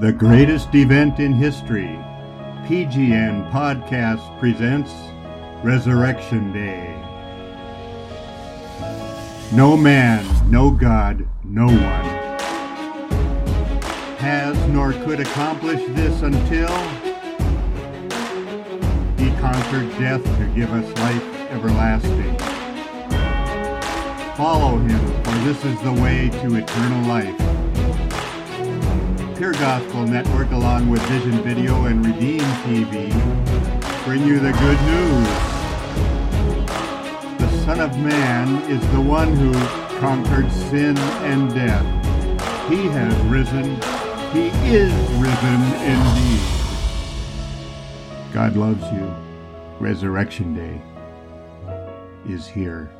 The greatest event in history, PGN Podcast presents Resurrection Day. No man, no God, no one has nor could accomplish this until he conquered death to give us life everlasting. Follow him, for this is the way to eternal life. Pure Gospel Network, along with Vision Video and Redeem TV, bring you the good news. The Son of Man is the one who conquered sin and death. He has risen. He is risen indeed. God loves you. Resurrection Day is here.